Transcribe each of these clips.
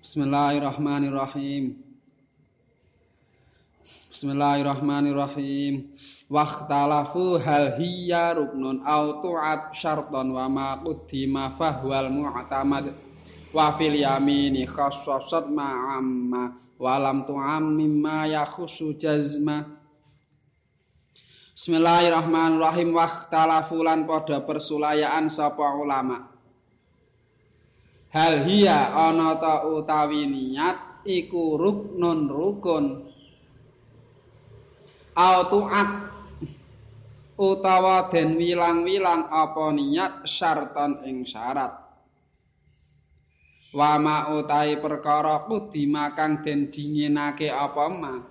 Bismillahirrahmanirrahim. Bismillahirrahmanirrahim. Waqtalafu hal hiya ruknun aw tu'at syartan wa ma qaddima fahwal mu'tamad wa fil yamini khassasat ma'amma wa lam tu'ammim ma yakhussu jazma. Bismillahirrahmanirrahim. Waqtalafu lan padha persulayaan sapa ulama. Hal hiya ana ta utawi niat iku ruknun rukun? Autuat utawa den wilang-wilang apa niat syarton ing syarat? Wama utahi perkara kudima kang den dinginake apa mah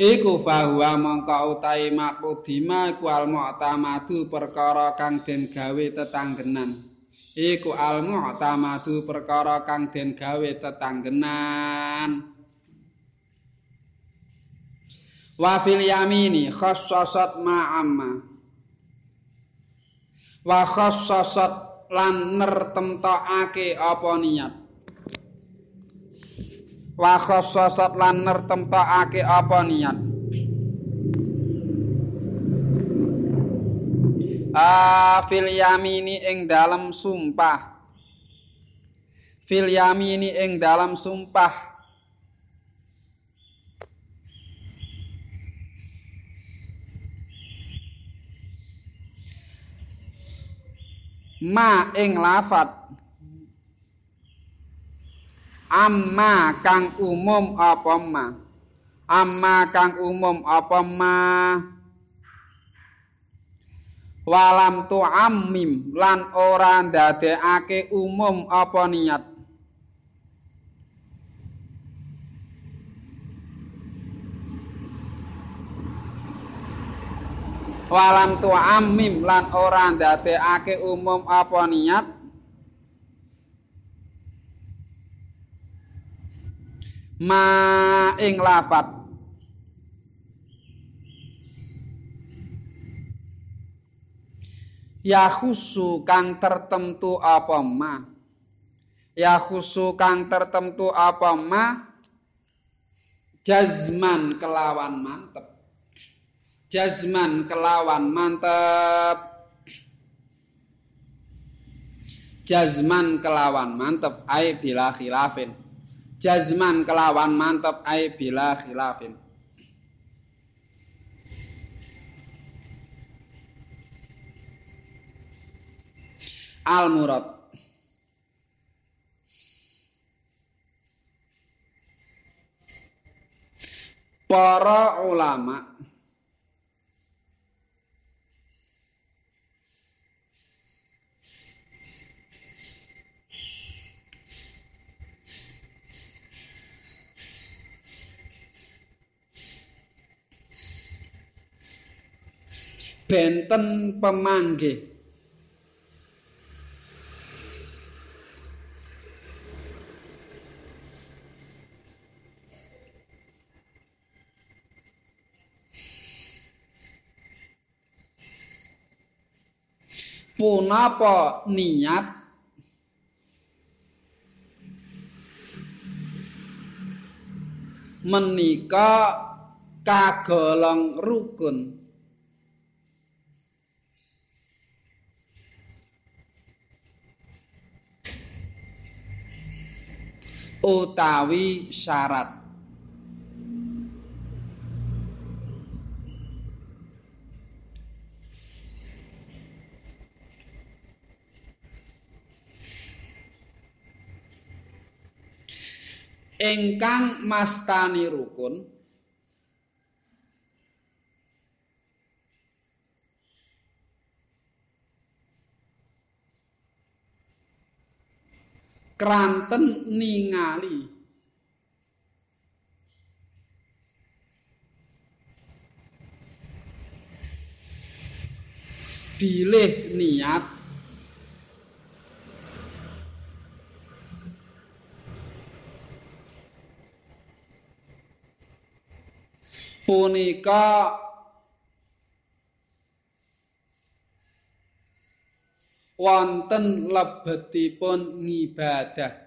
Iku bahwa mongko utahi makudima iku al mu'tamadu perkara kang den gawe tetanggenan. Iku al mu'tamadu perkara kang den gawe tetanggenan. Wa fil yamini khassasat ma'amma. Wa khassasat lan nertemtokake apa niat. Wa khassasat lan nertempakake apa niat Ah fil yamini ing dalam sumpah. Fil yamini ing dalam sumpah. Ma ing lafat amma kang umum apa ma? Amma kang umum apa ma? Walam tu lan ora ndadekake umum apa niat? Walam tu lan ora ndadekake umum apa niat ma ing lafat. Ya khusu kang tertentu apa ma? Ya khusu kang tertentu apa ma? Jazman kelawan mantep. Jazman kelawan mantep. Jazman kelawan mantep. Ai bila khilafin jazman kelawan mantep ai bila khilafin. Al murad para ulama benten pemanggih. Punapa niat? Menika kagolong rukun utawi syarat. Ingkang mastani rukun kranten ningali. Bilih niat. Punika wonten lebetipun ngibadah.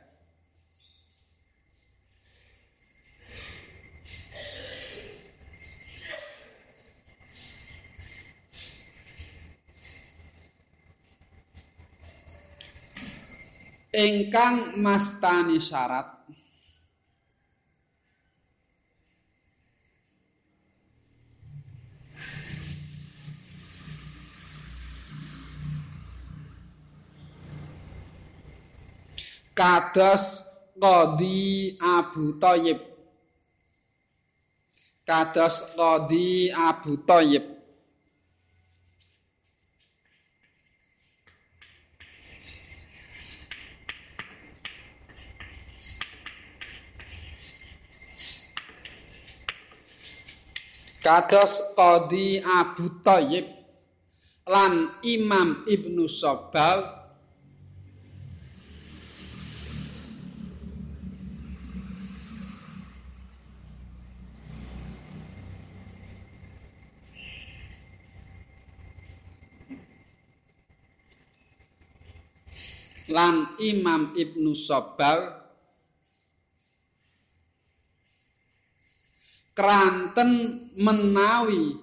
Ingkang mastani syarat kados Qadi Abu Thayyib kados Qadi Abu Thayyib kados Qadi Abu Thayyib lan Imam Ibnu Sabbal lan Imam Ibnu Sabbal kranten menawi.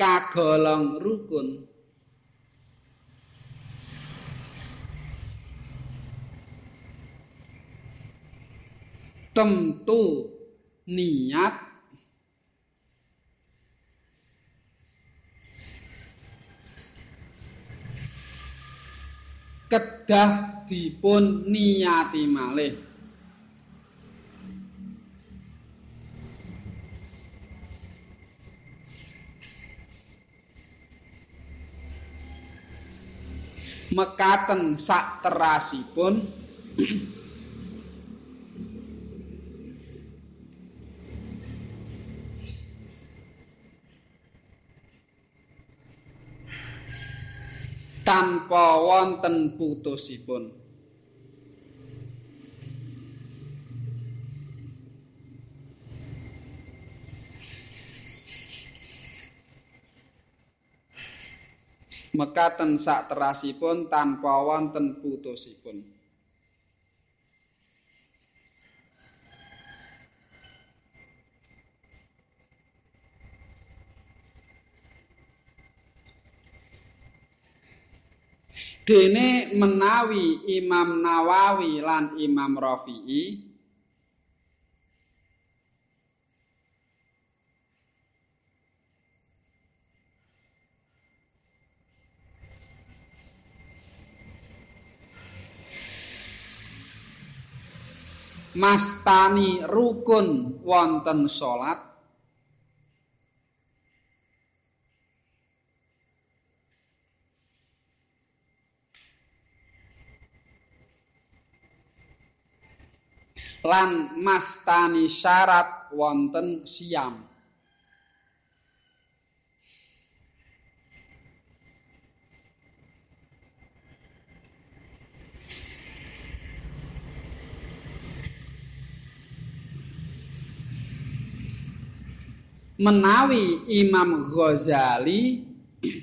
Kagolong rukun. Tentu niat. Kedah dipun niati malih. Mekaten sak terasipun tanpa wonten putusipun. Mekaten sak terasipun tanpa wonten putusipun. Dene menawi Imam Nawawi lan Imam Rafi'i mastani rukun wonten salat lan mastani syarat wonten siam menawi Imam Ghazali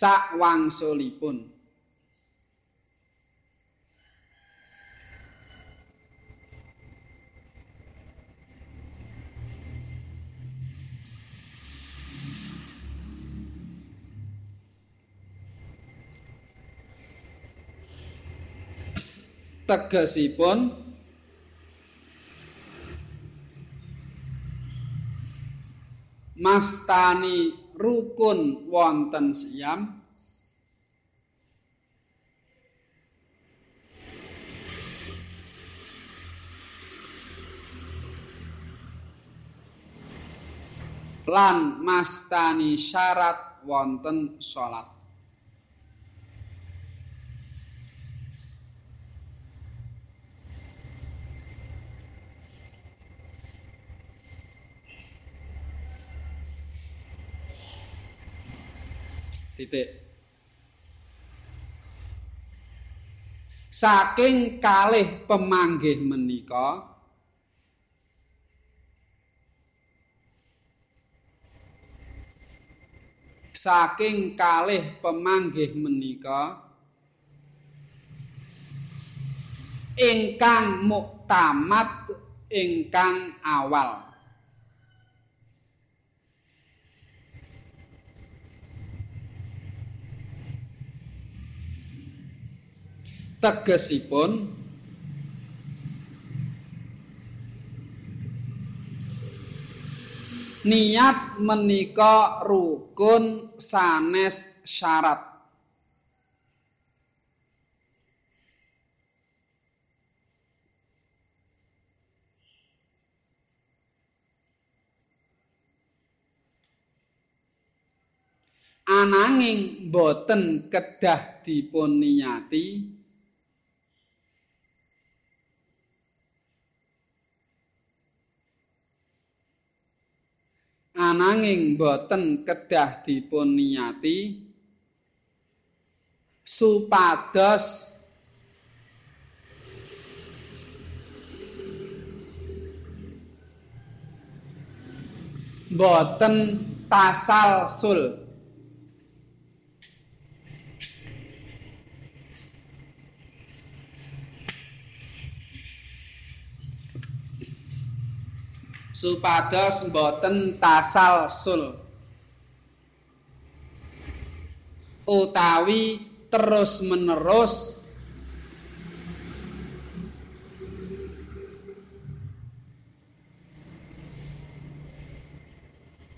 sak wangsulipun tegesipun mastani rukun wonten siam. Lan mastani syarat wonten salat titik. Saking kalih pemanggih menika saking kalih pemanggih menika ingkang muktamad ingkang awal tegesipun niat menika rukun sanes syarat. Ananging boten kedah dipun niyati ananging boten kedah dipun niyati supados boten tasal sul supados boten tasal sul. Utawi terus menerus.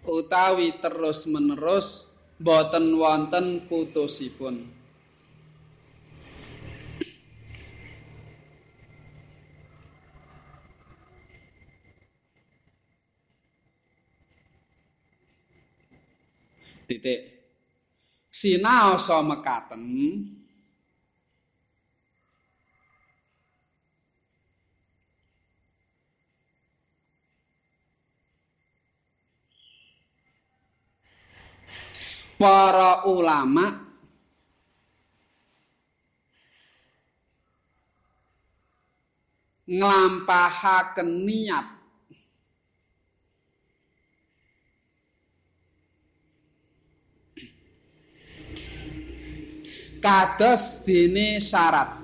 Utawi terus menerus boten wonten putusipun titik. Sinaosa mekaten para ulama. Nglampahaken niat kados dene syarat.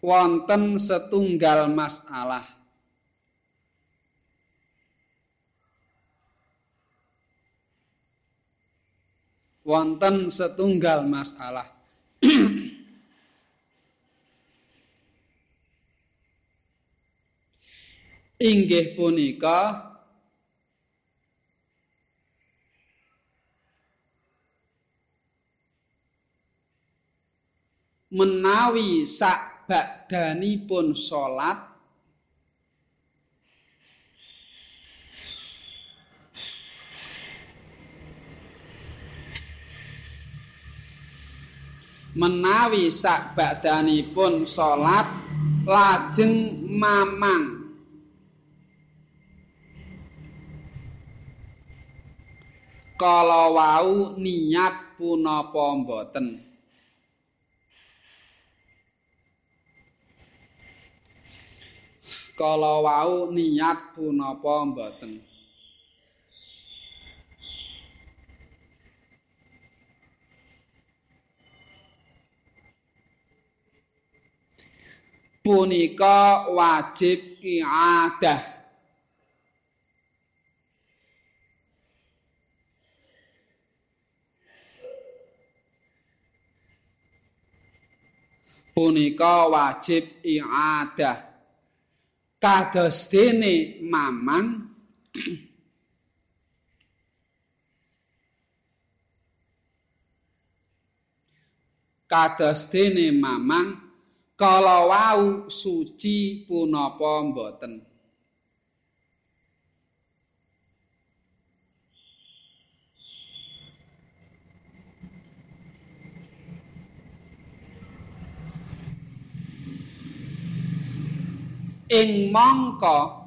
Wonten setunggal masalah. Wonten setunggal masalah inggih punika menawi sak badhanipun salat menawi sak badhanipun salat lajeng mamang kala wau niat punapa mboten? Kala wau niat punapa mboten? Punika wajib iadah punika wajib iadah kados dene mamang kados dene mamang kala wau suci punapa mboten ing mangka.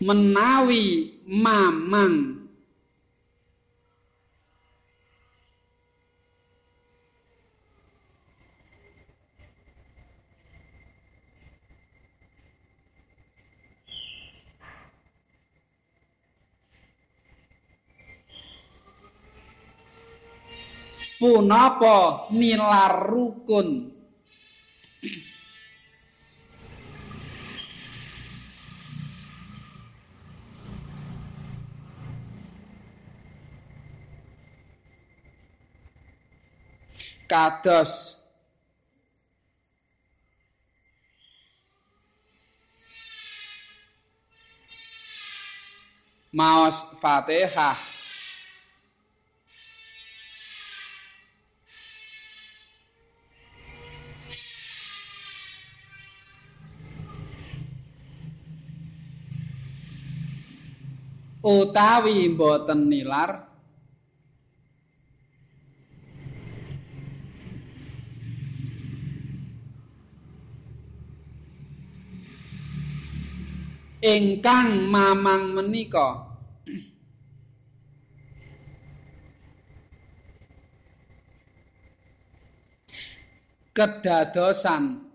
Menawi mamang. Punapa nilar rukun. Kados. Maos Fatihah utawi boten nilar. Ingkang mamang menika. Kedadosan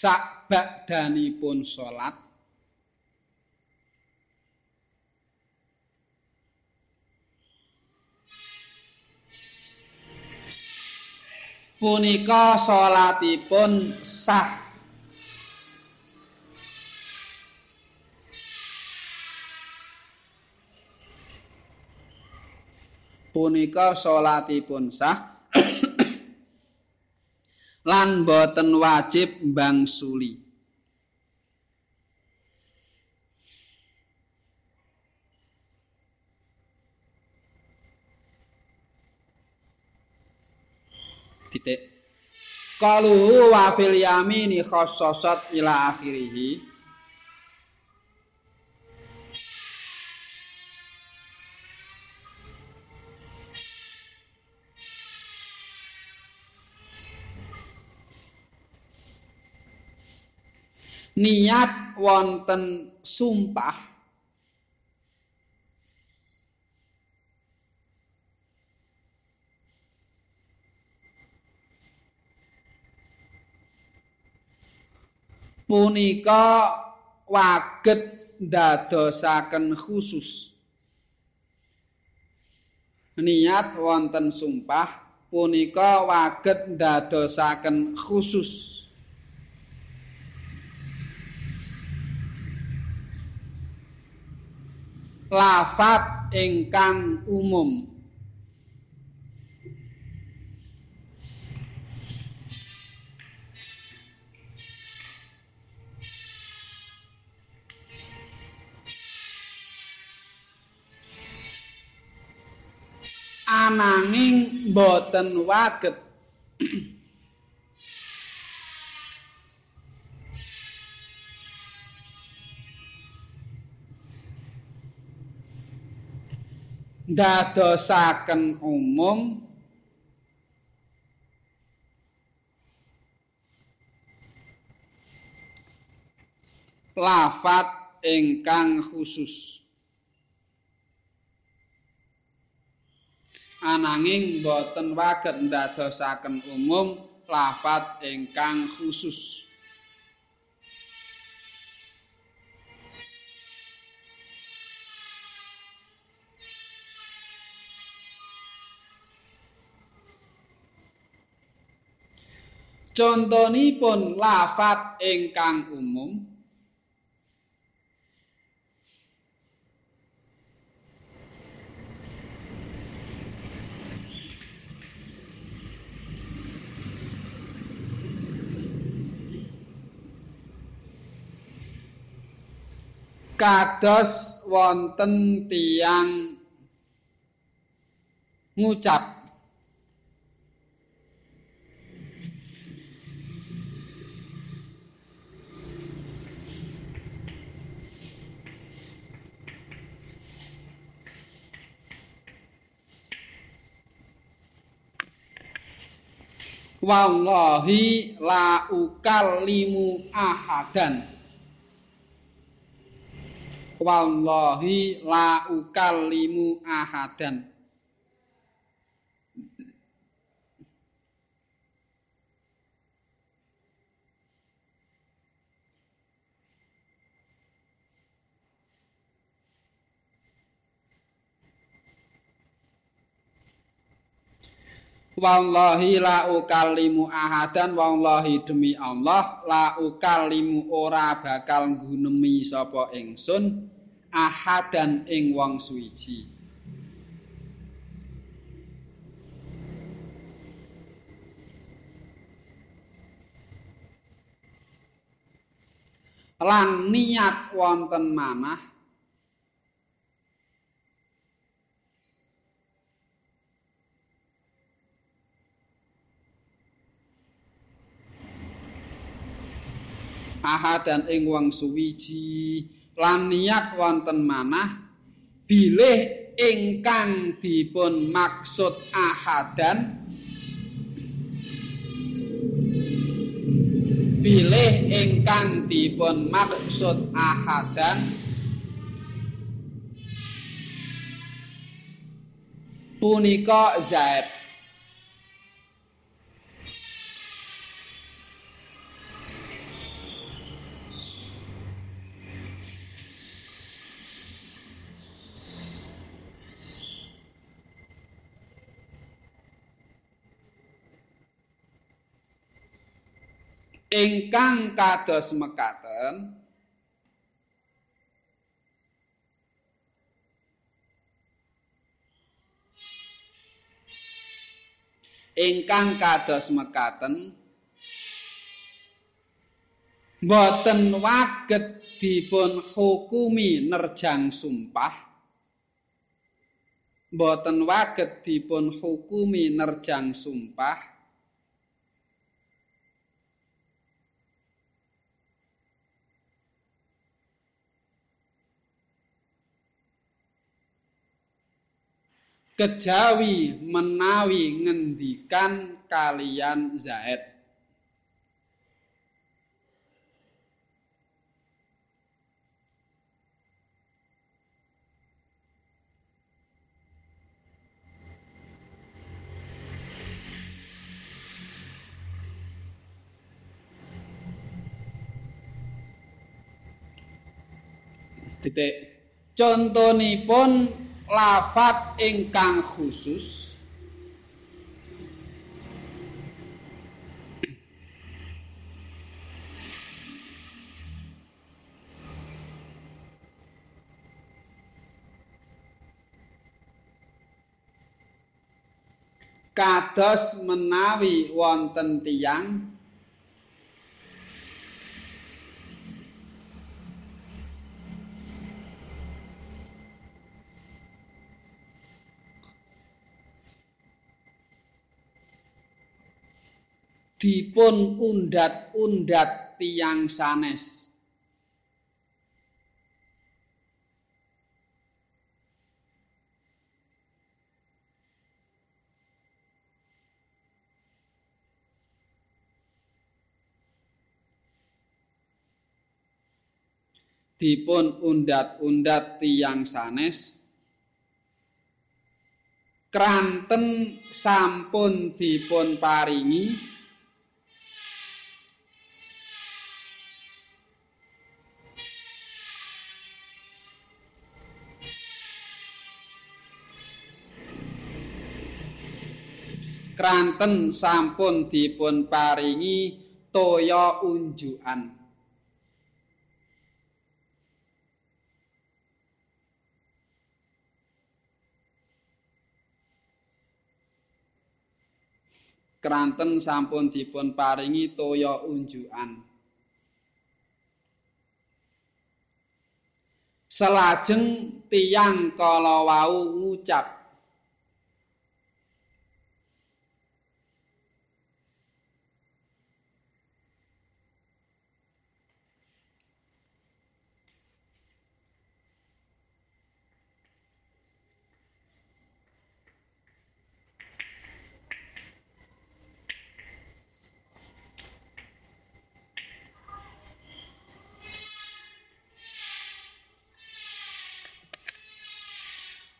sak bakdanipun salat. Punika salatipun sah. Punika salatipun sah lan boten wajib mbangsuli. Titik. Qaluhu wa fil yamini khassasat ila akhirih. Niat wonten sumpah. Punika waget ndadosaken khusus. Niat wonten sumpah punika waget ndadosaken khusus lafat ingkang umum. Ananging boten waget dadosaken umum. Lafat ingkang khusus. Ananging boten waget dadosaken umum lafat ingkang khusus Contonipun lafat ingkang umum. Kados wonten tiang ngucap wallahi la ukallimu ahadan. Wallahi la ukallimu ahadan Wallahi la ukalimu ahadan wallahi demi Allah la ukalimu ora bakal nggunemi sapa ingsun ahadan ing wong suwiji. Lan niat wonten manah ahadan ing wong suwiji. Lan niat wonten manah bilih ingkang dipun maksud ahadan bilih ingkang dipun maksud ahadan punika zaid ingkang kados mekaten ingkang kados mekaten boten waget dipun hukumi nerjang sumpah boten waget dipun hukumi nerjang sumpah kejawi menawi ngendikan kalian Zaid. Titik. Contonipun lafat ingkang khusus. Kados menawi wonten tiyang dipun undat-undat tiang sanes. dipun undat-undat tiang sanes kranten sampun dipun paringi kranten sampun dipun paringi toya unjukan. Kranten sampun dipun paringi toya unjukan. Selajeng tiyang kala wau ngucap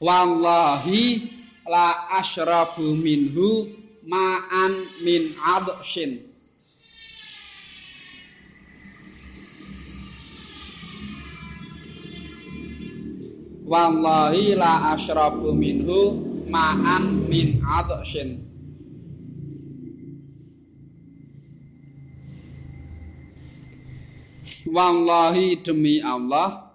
wallahi la asyrabu minhu ma'an min adshin. Wallahi la asyrabu minhu ma'an min adshin. Wallahi demi Allah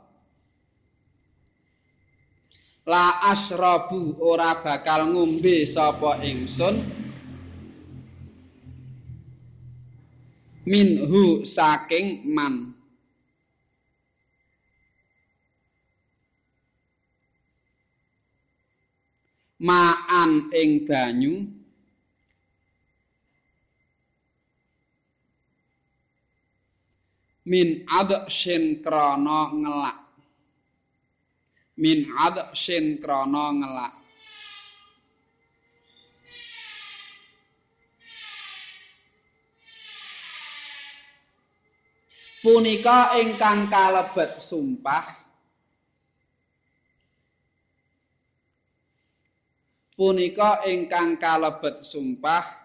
la asrabu ora bakal ngombe sapa ingsun? Minhu saking man. Maan ing banyu. Min adshin krana ngelak min adshin krana ngelak. Punika ingkang kalebet sumpah. Punika ingkang kalebet sumpah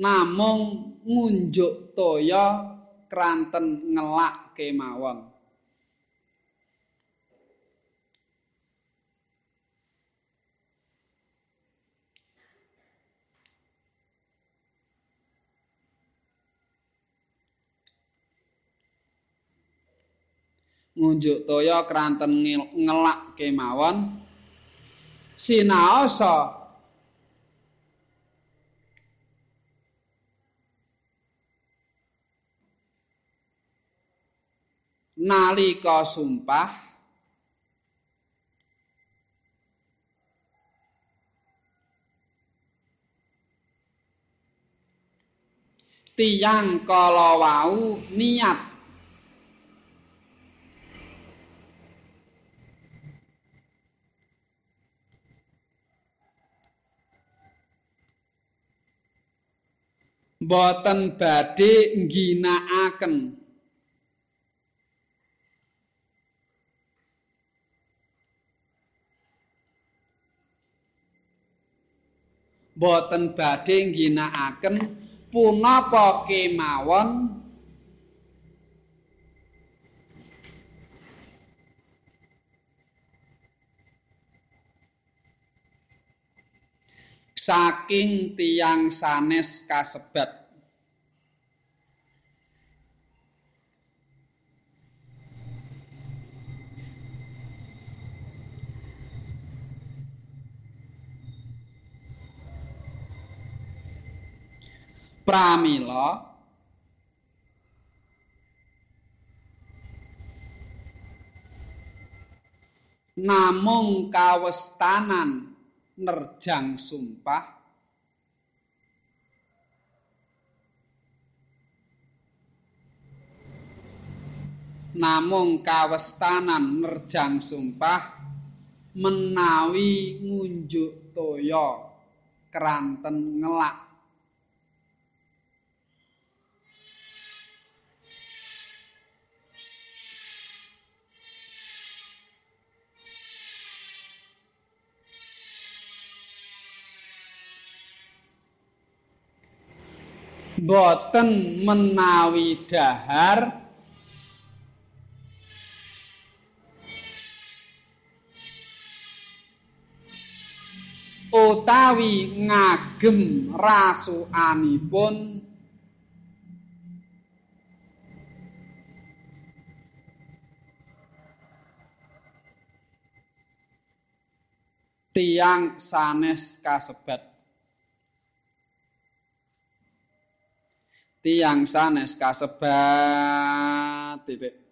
namung ngunjuk toya kranten ngelak kemawon. Ngunjuk toya kranten ngelak kemawon. Sinaosa nalika sumpah tiyang kala wau niat. Boten badhe ngginakaken boten badhe ngginakaken punapa kemawon? Saking tiyang sanes kasebat pramila. Namung kawestanan nerjang sumpah. Namung kawestanan nerjang sumpah menawi ngunjuk toya kranten ngelak boten menawi dahar. Utawi ngagem rasukanipun. Tiang sanes kasebat tiang sanes kasebat titik